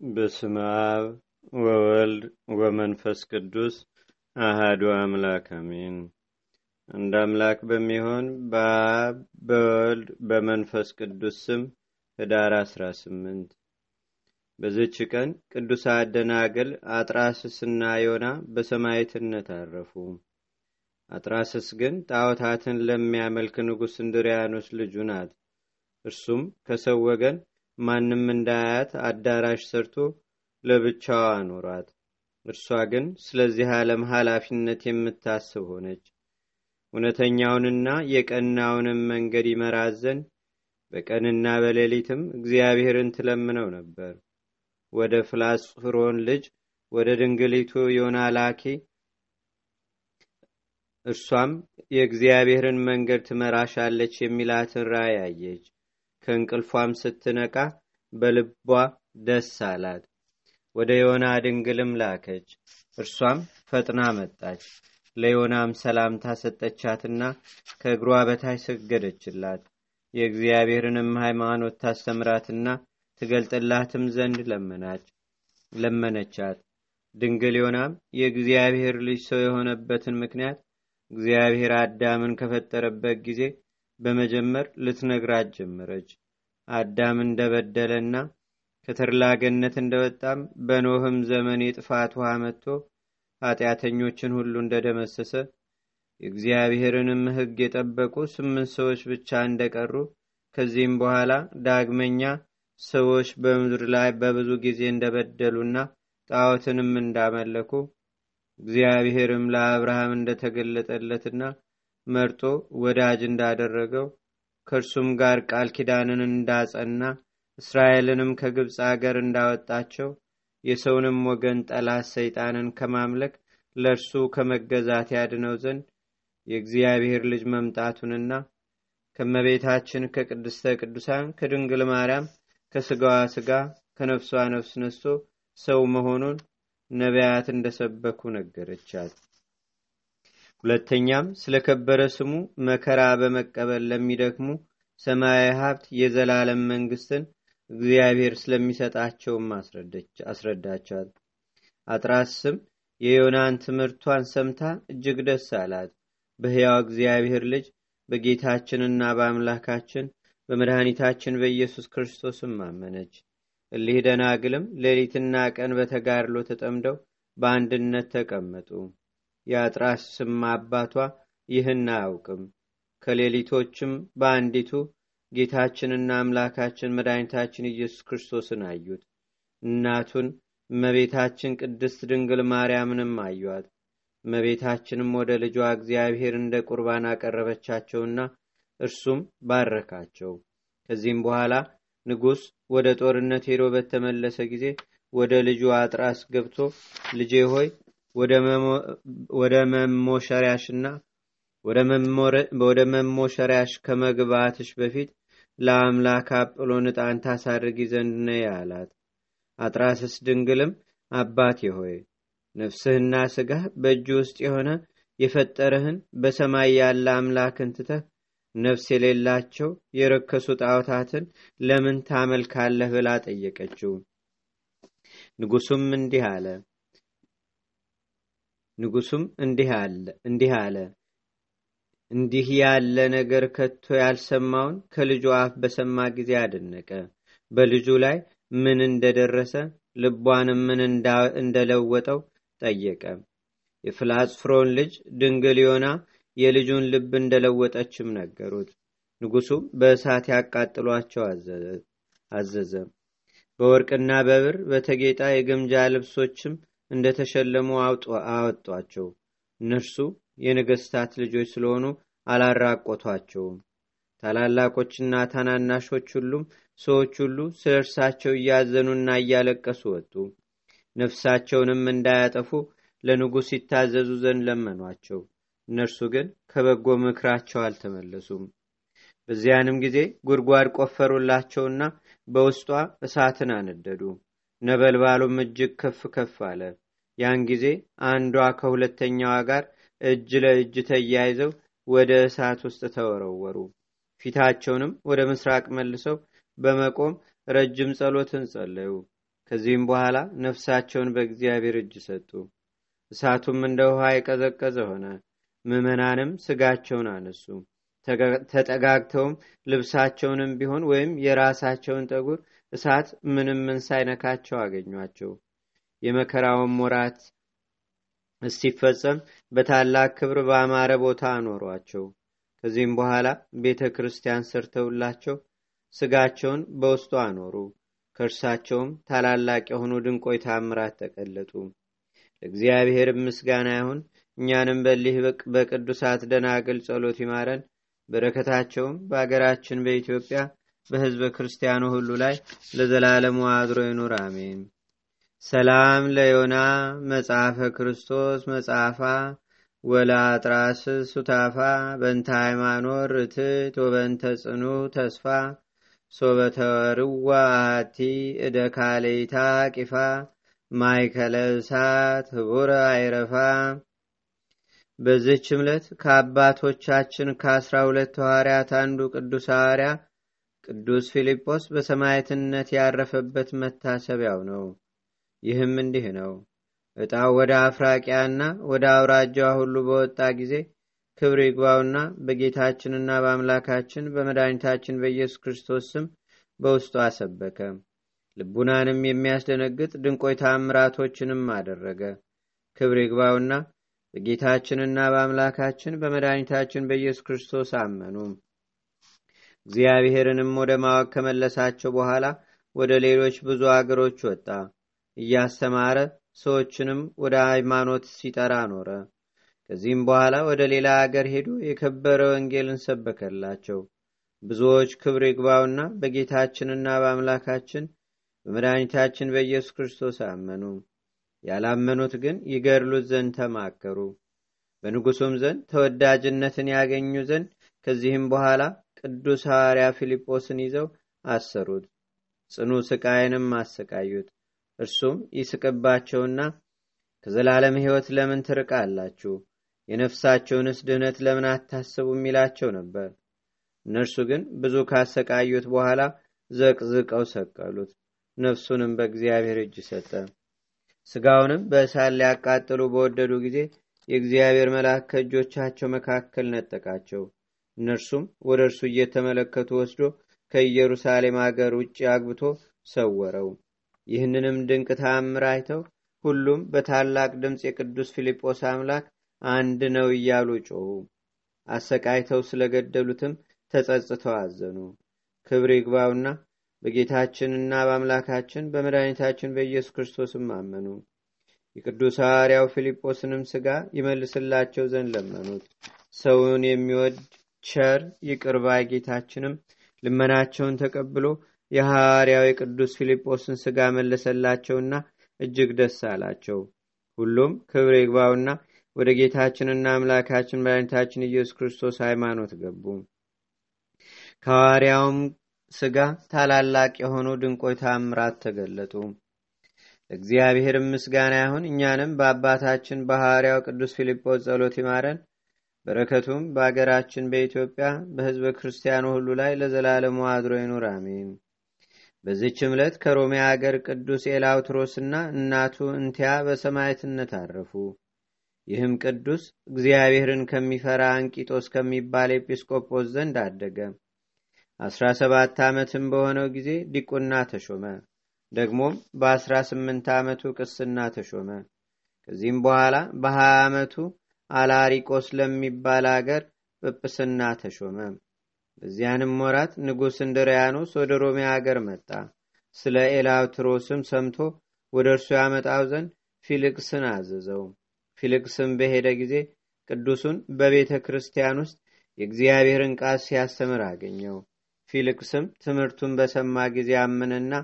በስመ አብ ወወልድ ወመንፈስ ቅዱስ አሃዱ አምላክ አሜን። አንድ አምላክ በሚሆን በአብ በወልድ በመንፈስ ቅዱስ ስም ህዳር አስራ ስምንት በዝች ቀን ቅዱሳት ደናግል አጥራስስና ዮና በሰማዕትነት አረፉ። አጥራስስ ግን ጣዖታትን ለሚያመልክ ንጉሥ እንድሪያኖስ ልጁ ናት። እርሱም ከሰው ወገን ማንም እንዳያት አዳራሽ ሰርቶ ለብቻዋ አኖሯት። እርሷ ግን ስለዚህ ዓለም ኃላፊነት የምታስብ ሆነች። እውነተኛውንና የቀናውንም መንገድ ይመራት ዘንድ በቀንና በሌሊትም እግዚአብሔርን ትለምነው ነበር። ወደ ፍላስፍሮን ልጅ ወደ ድንግሊቱ ዮና ላኪ። እርሷም የእግዚአብሔርን መንገድ ትመራሻለች የሚላትን ራእይ አየች። ከእንቅልፏም ስትነቃ በልቧ ደስ አላት። ወደ ዮና ድንግልም ላከች። እርሷም ፈጥና መጣች። ለዮናም ሰላምታ ሰጠቻትና ከእግሯ በታች ሰገደችላት። የእግዚአብሔርንም ሃይማኖት ታስተምራትና ትገልጥላትም ዘንድ ለመናች ለመነቻት። ድንግል ዮናም የእግዚአብሔር ልጅ ሰው የሆነበትን ምክንያት እግዚአብሔር አዳምን ከፈጠረበት ጊዜ በመጀመር ልትነግራት ጀመረች። አዳም እንደበደለና ከተድላ ገነት እንደወጣም በኖህም ዘመን የጥፋት ውሃ መጥቶ ኃጢአተኞችን ሁሉ እንደደመሰሰ የእግዚአብሔርንም ሕግ የጠበቁ ስምንት ሰዎች ብቻ እንደቀሩ ከዚህም በኋላ ዳግመኛ ሰዎች በምድር ላይ በብዙ ጊዜ እንደበደሉና ጣዖትንም እንዳመለኩ እግዚአብሔርም ለአብርሃም እንደተገለጠለትና መርጦ ወዳጅ እንዳደረገው ከእርሱም ጋር ቃል ኪዳንን እንዳጸና እስራኤልንም ከግብፅ አገር እንዳወጣቸው የሰውንም ወገን ጠላት ሰይጣንን ከማምለክ ለእርሱ ከመገዛት ያድነው ዘንድ የእግዚአብሔር ልጅ መምጣቱንና ከመቤታችን ከቅድስተ ቅዱሳን ከድንግል ማርያም ከስጋዋ ስጋ ከነፍሷ ነፍስ ነስቶ ሰው መሆኑን ነቢያት እንደሰበኩ ነገረቻት። ሁለተኛም ስለከበረ ስሙ መከራ በመቀበል ለሚደክሙ ሰማያዊ ሀብት የዘላለም መንግስትን እግዚአብሔር ስለሚሰጣቸውም አስረዳቻት። አጥራስም የዮናን ትምህርቷን ሰምታ እጅግ ደስ አላት። በሕያው እግዚአብሔር ልጅ በጌታችንና በአምላካችን በመድኃኒታችን በኢየሱስ ክርስቶስም አመነች። እሊህ ደናግልም ሌሊትና ቀን በተጋድሎ ተጠምደው በአንድነት ተቀመጡ። የአጥራስም አባቷ ይህን አያውቅም። ከሌሊቶችም በአንዲቱ ጌታችንና አምላካችን መድኃኒታችን ኢየሱስ ክርስቶስን አዩት። እናቱን እመቤታችን ቅድስት ድንግል ማርያምንም አዩአት። እመቤታችንም ወደ ልጇ እግዚአብሔር እንደ ቁርባን አቀረበቻቸውና እርሱም ባረካቸው። ከዚህም በኋላ ንጉሥ ወደ ጦርነት ሄዶ በተመለሰ ጊዜ ወደ ልጁ አጥራስ ገብቶ ልጄ ሆይ ወደ መሞሸሪያሽና ወደ መሞሸሪያሽ ከመግባትሽ በፊት ለአምላክ አጵሎን ዕጣን ታሳርጊ ዘንድ ነይ አላት። አጥራስስ ድንግልም አባቴ ሆይ ነፍስህና ስጋህ በእጅ ውስጥ የሆነ የፈጠረህን በሰማይ ያለ አምላክን ትተህ ነፍስ የሌላቸው የረከሱ ጣዖታትን ለምን ታመልካለህ ብላ ጠየቀችው። ንጉሱም እንዲህ አለ ንጉሱም እንዲህ አለ እንዲህ ያለ ነገር ከቶ ያልሰማውን ከልጁ አፍ በሰማ ጊዜ አደነቀ። በልጁ ላይ ምን እንደደረሰ ልቧንም ምን እንደለወጠው ጠየቀ። የፍላጽፍሮን ልጅ ድንግል ዮና የልጁን ልብ እንደለወጠችም ነገሩት። ንጉሱም በእሳት ያቃጥሏቸው አዘዘ። በወርቅና በብር በተጌጣ የግምጃ ልብሶችም እንደተሸለሙ አወጧቸው። እነርሱ የነገስታት ልጆች ስለሆኑ አላራቆቷቸውም። ታላላቆችና ታናናሾች ሁሉም ሰዎች ሁሉ ስለ እርሳቸው እያዘኑና እያለቀሱ ወጡ። ነፍሳቸውንም እንዳያጠፉ ለንጉሥ ይታዘዙ ዘንድ ለመኗቸው። እነርሱ ግን ከበጎ ምክራቸው አልተመለሱም። በዚያንም ጊዜ ጉድጓድ ቆፈሩላቸውና በውስጧ እሳትን አነደዱ። ነበልባሉም እጅግ ከፍ ከፍ አለ። ያን ጊዜ አንዷ ከሁለተኛዋ ጋር እጅ ለእጅ ተያይዘው ወደ እሳት ውስጥ ተወረወሩ። ፊታቸውንም ወደ ምስራቅ መልሰው በመቆም ረጅም ጸሎትን ጸለዩ። ከዚህም በኋላ ነፍሳቸውን በእግዚአብሔር እጅ ሰጡ እሳቱም እንደ ውሃ የቀዘቀዘ ሆነ ምዕመናንም ስጋቸውን አነሱ ተጠጋግተውም ልብሳቸውንም ቢሆን ወይም የራሳቸውን ጠጉር እሳት ምንም ምን ሳይነካቸው አገኟቸው የመከራውን ወራት እስቲፈጸም በታላቅ ክብር በአማረ ቦታ አኖሯቸው። ከዚህም በኋላ ቤተ ክርስቲያን ሰርተውላቸው ስጋቸውን በውስጡ አኖሩ። ከእርሳቸውም ታላላቅ የሆኑ ድንቆይ ታምራት ተቀለጡ። ለእግዚአብሔር ምስጋና ይሁን። እኛንም በሊህ በቅዱሳት ደናግል ጸሎት ይማረን። በረከታቸውም በአገራችን በኢትዮጵያ በህዝበ ክርስቲያኑ ሁሉ ላይ ለዘላለሙ አድሮ ይኑር። አሜን ሰላም ለዮና መጽሐፈ ክርስቶስ መጽሐፋ ወላ አጥራስ ሱታፋ በንተ ሃይማኖት ርትት ወበንተ ጽኑ ተስፋ ሶበተርዋ አቲ እደ ካሌይታ ቂፋ ማይከለ እሳት ህቡረ አይረፋ። በዚህች ዕለት ከአባቶቻችን ከአስራ ሁለት ሐዋርያት አንዱ ቅዱስ ሐዋርያ ቅዱስ ፊልጶስ በሰማዕትነት ያረፈበት መታሰቢያው ነው ይህም እንዲህ ነው። ዕጣው ወደ አፍራቂያና ወደ አውራጃዋ ሁሉ በወጣ ጊዜ ክብር ይግባውና በጌታችንና በአምላካችን በመድኃኒታችን በኢየሱስ ክርስቶስ ስም በውስጡ አሰበከ። ልቡናንም የሚያስደነግጥ ድንቆይ ታምራቶችንም አደረገ። ክብር ይግባውና በጌታችንና በአምላካችን በመድኃኒታችን በኢየሱስ ክርስቶስ አመኑ። እግዚአብሔርንም ወደ ማወቅ ከመለሳቸው በኋላ ወደ ሌሎች ብዙ አገሮች ወጣ እያስተማረ ሰዎችንም ወደ ሃይማኖት ሲጠራ ኖረ። ከዚህም በኋላ ወደ ሌላ አገር ሄዶ የከበረ ወንጌልን ሰበከላቸው። ብዙዎች ክብር ይግባውና በጌታችንና በአምላካችን በመድኃኒታችን በኢየሱስ ክርስቶስ አመኑ። ያላመኑት ግን ይገድሉት ዘንድ ተማከሩ። በንጉሱም ዘንድ ተወዳጅነትን ያገኙ ዘንድ ከዚህም በኋላ ቅዱስ ሐዋርያ ፊልጶስን ይዘው አሰሩት ጽኑ ስቃይንም አሰቃዩት እርሱም ይስቅባቸውና ከዘላለም ሕይወት ለምን ትርቃላችሁ? የነፍሳቸውንስ ድህነት ለምን አታስቡ የሚላቸው ነበር። እነርሱ ግን ብዙ ካሰቃዩት በኋላ ዘቅዝቀው ሰቀሉት ነፍሱንም በእግዚአብሔር እጅ ሰጠ። ስጋውንም በእሳት ሊያቃጥሉ በወደዱ ጊዜ የእግዚአብሔር መልአክ ከእጆቻቸው መካከል ነጠቃቸው። እነርሱም ወደ እርሱ እየተመለከቱ ወስዶ ከኢየሩሳሌም አገር ውጭ አግብቶ ሰወረው ይህንንም ድንቅ ተአምር አይተው ሁሉም በታላቅ ድምፅ የቅዱስ ፊልጶስ አምላክ አንድ ነው እያሉ ጮሁ አሰቃይተው ስለገደሉትም ተጸጽተው አዘኑ። ክብር ይግባውና በጌታችንና በአምላካችን በመድኃኒታችን በኢየሱስ ክርስቶስም አመኑ። የቅዱስ ሐዋርያው ፊልጶስንም ስጋ ይመልስላቸው ዘንድ ለመኑት። ሰውን የሚወድ ቸር ይቅርባይ ጌታችንም ልመናቸውን ተቀብሎ የሐዋርያው የቅዱስ ፊልጶስን ስጋ መለሰላቸውና እጅግ ደስ አላቸው። ሁሉም ክብር ይግባውና ወደ ጌታችንና አምላካችን መድኃኒታችን ኢየሱስ ክርስቶስ ሃይማኖት ገቡ። ከሐዋርያውም ስጋ ታላላቅ የሆኑ ድንቆይ ታምራት ተገለጡ። እግዚአብሔር ምስጋና ይሁን። እኛንም በአባታችን በሐዋርያው ቅዱስ ፊልጶስ ጸሎት ይማረን። በረከቱም በአገራችን በኢትዮጵያ በህዝበ ክርስቲያኑ ሁሉ ላይ ለዘላለሙ አድሮ ይኑር አሜን በዚች ዕለት ከሮሜ አገር ቅዱስ ኤላውትሮስና እናቱ እንቲያ በሰማዕትነት አረፉ። ይህም ቅዱስ እግዚአብሔርን ከሚፈራ አንቂጦስ ከሚባል ኤጲስቆጶስ ዘንድ አደገ። አስራ ሰባት ዓመትም በሆነው ጊዜ ዲቁና ተሾመ። ደግሞም በአስራ ስምንት ዓመቱ ቅስና ተሾመ። ከዚህም በኋላ በሀያ ዓመቱ አላሪቆስ ለሚባል አገር ጵጵስና ተሾመ በዚያንም ወራት ንጉሥ እንድሪያኖስ ወደ ሮሜ አገር መጣ። ስለ ኤላውትሮስም ሰምቶ ወደ እርሱ ያመጣው ዘንድ ፊልቅስን አዘዘው። ፊልቅስም በሄደ ጊዜ ቅዱሱን በቤተ ክርስቲያን ውስጥ የእግዚአብሔርን ቃል ሲያስተምር አገኘው። ፊልቅስም ትምህርቱን በሰማ ጊዜ አምንና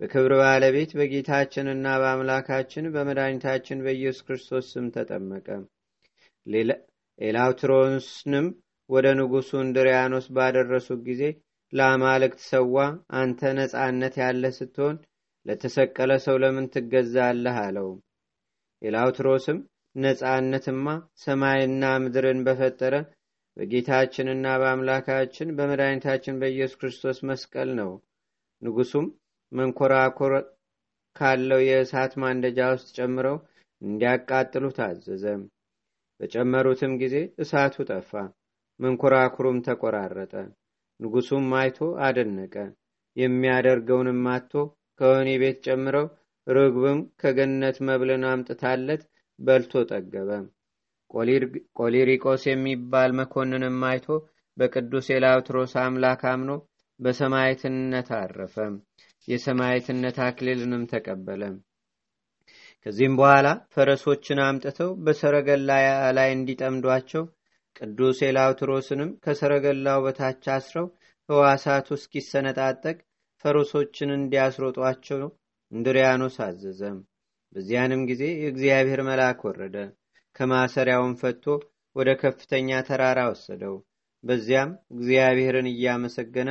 በክብር ባለቤት በጌታችንና በአምላካችን በመድኃኒታችን በኢየሱስ ክርስቶስ ስም ተጠመቀ። ኤላውትሮስንም ወደ ንጉሡ እንድሪያኖስ ባደረሱት ጊዜ ለአማልክት ሰዋ አንተ ነጻነት ያለ ስትሆን ለተሰቀለ ሰው ለምን ትገዛለህ? አለው። ኤላውትሮስም ነጻነትማ ሰማይና ምድርን በፈጠረ በጌታችንና በአምላካችን በመድኃኒታችን በኢየሱስ ክርስቶስ መስቀል ነው። ንጉሱም መንኮራኮር ካለው የእሳት ማንደጃ ውስጥ ጨምረው እንዲያቃጥሉ ታዘዘ። በጨመሩትም ጊዜ እሳቱ ጠፋ፣ መንኮራኩሩም ተቆራረጠ። ንጉሱም አይቶ አደነቀ። የሚያደርገውንም አቶ ከወህኒ ቤት ጨምረው ርግብም ከገነት መብልን አምጥታለት በልቶ ጠገበ። ቆሊሪቆስ የሚባል መኮንንም አይቶ በቅዱስ የላውትሮስ አምላክ አምኖ በሰማይትነት አረፈ። የሰማይትነት አክሊልንም ተቀበለ። ከዚህም በኋላ ፈረሶችን አምጥተው በሰረገላ ላይ እንዲጠምዷቸው ቅዱስ ኤላውትሮስንም ከሰረገላው በታች አስረው ህዋሳቱ እስኪሰነጣጠቅ ፈረሶችን እንዲያስሮጧቸው እንድሪያኖስ አዘዘ። በዚያንም ጊዜ የእግዚአብሔር መልአክ ወረደ። ከማሰሪያውን ፈቶ ወደ ከፍተኛ ተራራ ወሰደው። በዚያም እግዚአብሔርን እያመሰገነ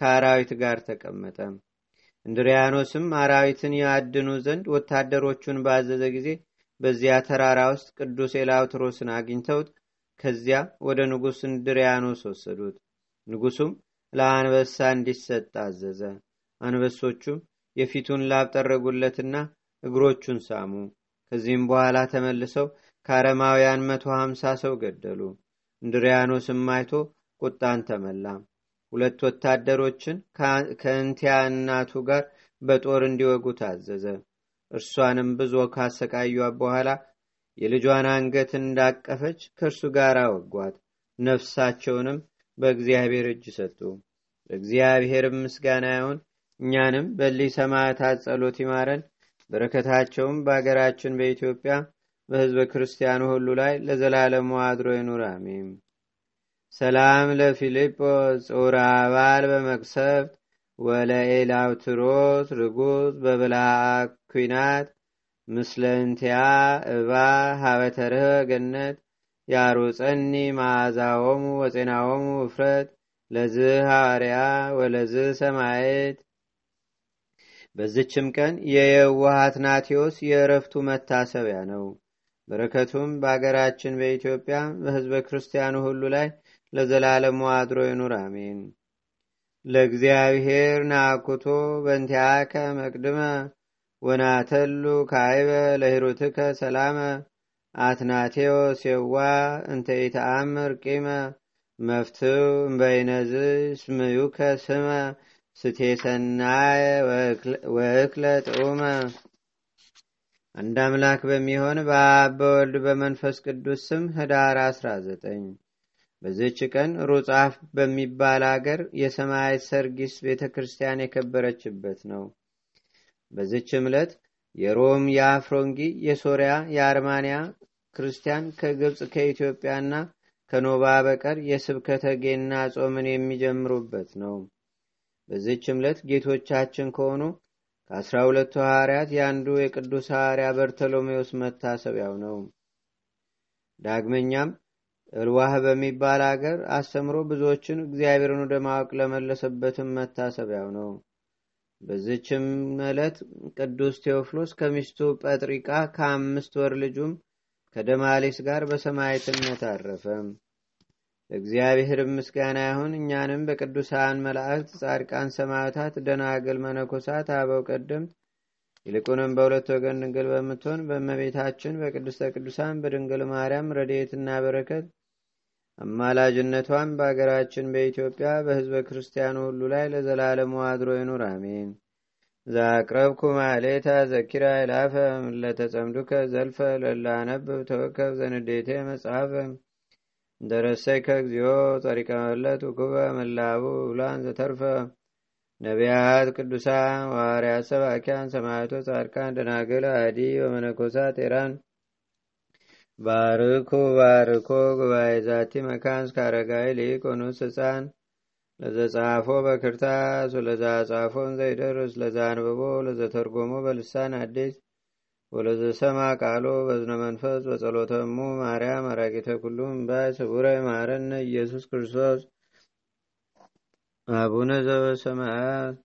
ከአራዊት ጋር ተቀመጠ። እንድሪያኖስም አራዊትን ያድኑ ዘንድ ወታደሮቹን ባዘዘ ጊዜ በዚያ ተራራ ውስጥ ቅዱስ ኤላውትሮስን አግኝተውት ከዚያ ወደ ንጉሥ እንድሪያኖስ ወሰዱት። ንጉሱም ለአንበሳ እንዲሰጥ አዘዘ። አንበሶቹም የፊቱን ላብ ጠረጉለትና እግሮቹን ሳሙ። ከዚህም በኋላ ተመልሰው ከአረማውያን መቶ ሀምሳ ሰው ገደሉ። እንድሪያኖስም አይቶ ቁጣን ተመላ። ሁለት ወታደሮችን ከእንቲያ እናቱ ጋር በጦር እንዲወጉ ታዘዘ። እርሷንም ብዙ ካሰቃዩት በኋላ የልጇን አንገት እንዳቀፈች ከእርሱ ጋር አወጓት። ነፍሳቸውንም በእግዚአብሔር እጅ ሰጡ። ለእግዚአብሔርም ምስጋና ይሁን። እኛንም በሊህ ሰማዕታት ጸሎት ይማረን። በረከታቸውም በአገራችን በኢትዮጵያ በሕዝበ ክርስቲያኑ ሁሉ ላይ ለዘላለሙ አድሮ ይኑር፣ አሜን። ሰላም ለፊልጶስ ጾር አባል በመቅሰፍት ወለኤላውትሮስ ርጉዝ በብልሃ ኩናት ምስለ እንቲያ እባ ሀበተርህ ገነት ያሮፀኒ ማዕዛሆሙ ወፄናሆሙ እፍረት ለዝህ ሐዋርያ ወለዝህ ሰማየት። በዝችም ቀን የየዋሃት ናቴዎስ የእረፍቱ መታሰቢያ ነው። በረከቱም በአገራችን በኢትዮጵያ በሕዝበ ክርስቲያኑ ሁሉ ላይ ለዘላለሙ አድሮ ይኑር፣ አሜን። ለእግዚአብሔር ናኩቶ በንቲያከ መቅድመ ወናተሉ ካይበ ለሂሩትከ ሰላመ አትናቴዎስ የዋ እንተ ኢተአምር ቂመ መፍትው እምበይነዝ ስምዩከ ስመ ስቴሰናየ ወእክለ ጥዑመ አንድ አምላክ በሚሆን በአብ በወልድ በመንፈስ ቅዱስ ስም ህዳር 19 በዚች ቀን ሩጻፍ በሚባል አገር የሰማያት ሰርጊስ ቤተ ክርስቲያን የከበረችበት ነው። በዚች ዕለት የሮም፣ የአፍሮንጊ፣ የሶሪያ፣ የአርማንያ ክርስቲያን ከግብፅ ከኢትዮጵያና ከኖባ በቀር የስብከተ ጌና ጾምን የሚጀምሩበት ነው። በዚች ዕለት ጌቶቻችን ከሆኑ ከአስራ ሁለቱ ሐዋርያት የአንዱ የቅዱስ ሐዋርያ በርተሎሜዎስ መታሰቢያው ነው። ዳግመኛም እልዋህ በሚባል አገር አስተምሮ ብዙዎችን እግዚአብሔርን ወደ ማወቅ ለመለሰበትም መታሰቢያው ነው። በዚችም ዕለት ቅዱስ ቴዎፍሎስ ከሚስቱ ጰጥሪቃ ከአምስት ወር ልጁም ከደማሊስ ጋር በሰማዕትነት አረፈ። ለእግዚአብሔር ምስጋና ይሁን። እኛንም በቅዱሳን መላእክት፣ ጻድቃን፣ ሰማዕታት፣ ደናግል፣ መነኮሳት፣ አበው ቀደምት ይልቁንም በሁለት ወገን ድንግል በምትሆን በእመቤታችን በቅድስተ ቅዱሳን በድንግል ማርያም ረድኤትና በረከት አማላጅነቷን በአገራችን በኢትዮጵያ በሕዝበ ክርስቲያኑ ሁሉ ላይ ለዘላለሙ አድሮ ይኑር፣ አሜን። ዛቅረብኩ ማሌታ ዘኪራ ይላፈ ለተጸምዱከ ዘልፈ ለላነብብ ተወከብ ዘንዴቴ መጽሐፈ። እንደረሰይከ እግዚኦ ጸሪቀ መለት መላቡ ብላን ዘተርፈ። ነቢያት ቅዱሳን ዋርያት ሰባኪያን ሰማዕቶ ጻድቃን ደናግል አዲ ወመነኮሳት ኤራን ባርኩ ባርኮ ጉባኤ ዛቲ መካን እስካረጋይ ሊቆኑስ ህፃን ለዘጻፎ በክርታስ ወለዛ ጻፎን ዘይደርስ ለዛ አንብቦ ለዘተርጎሞ በልሳን አዲስ ወለዘሰማ ቃሎ በዝነ መንፈስ በጸሎተሙ ማርያም አራቂተ ኩሉም ባይ ስቡረ ማረነ ኢየሱስ ክርስቶስ አቡነ ዘበሰማያት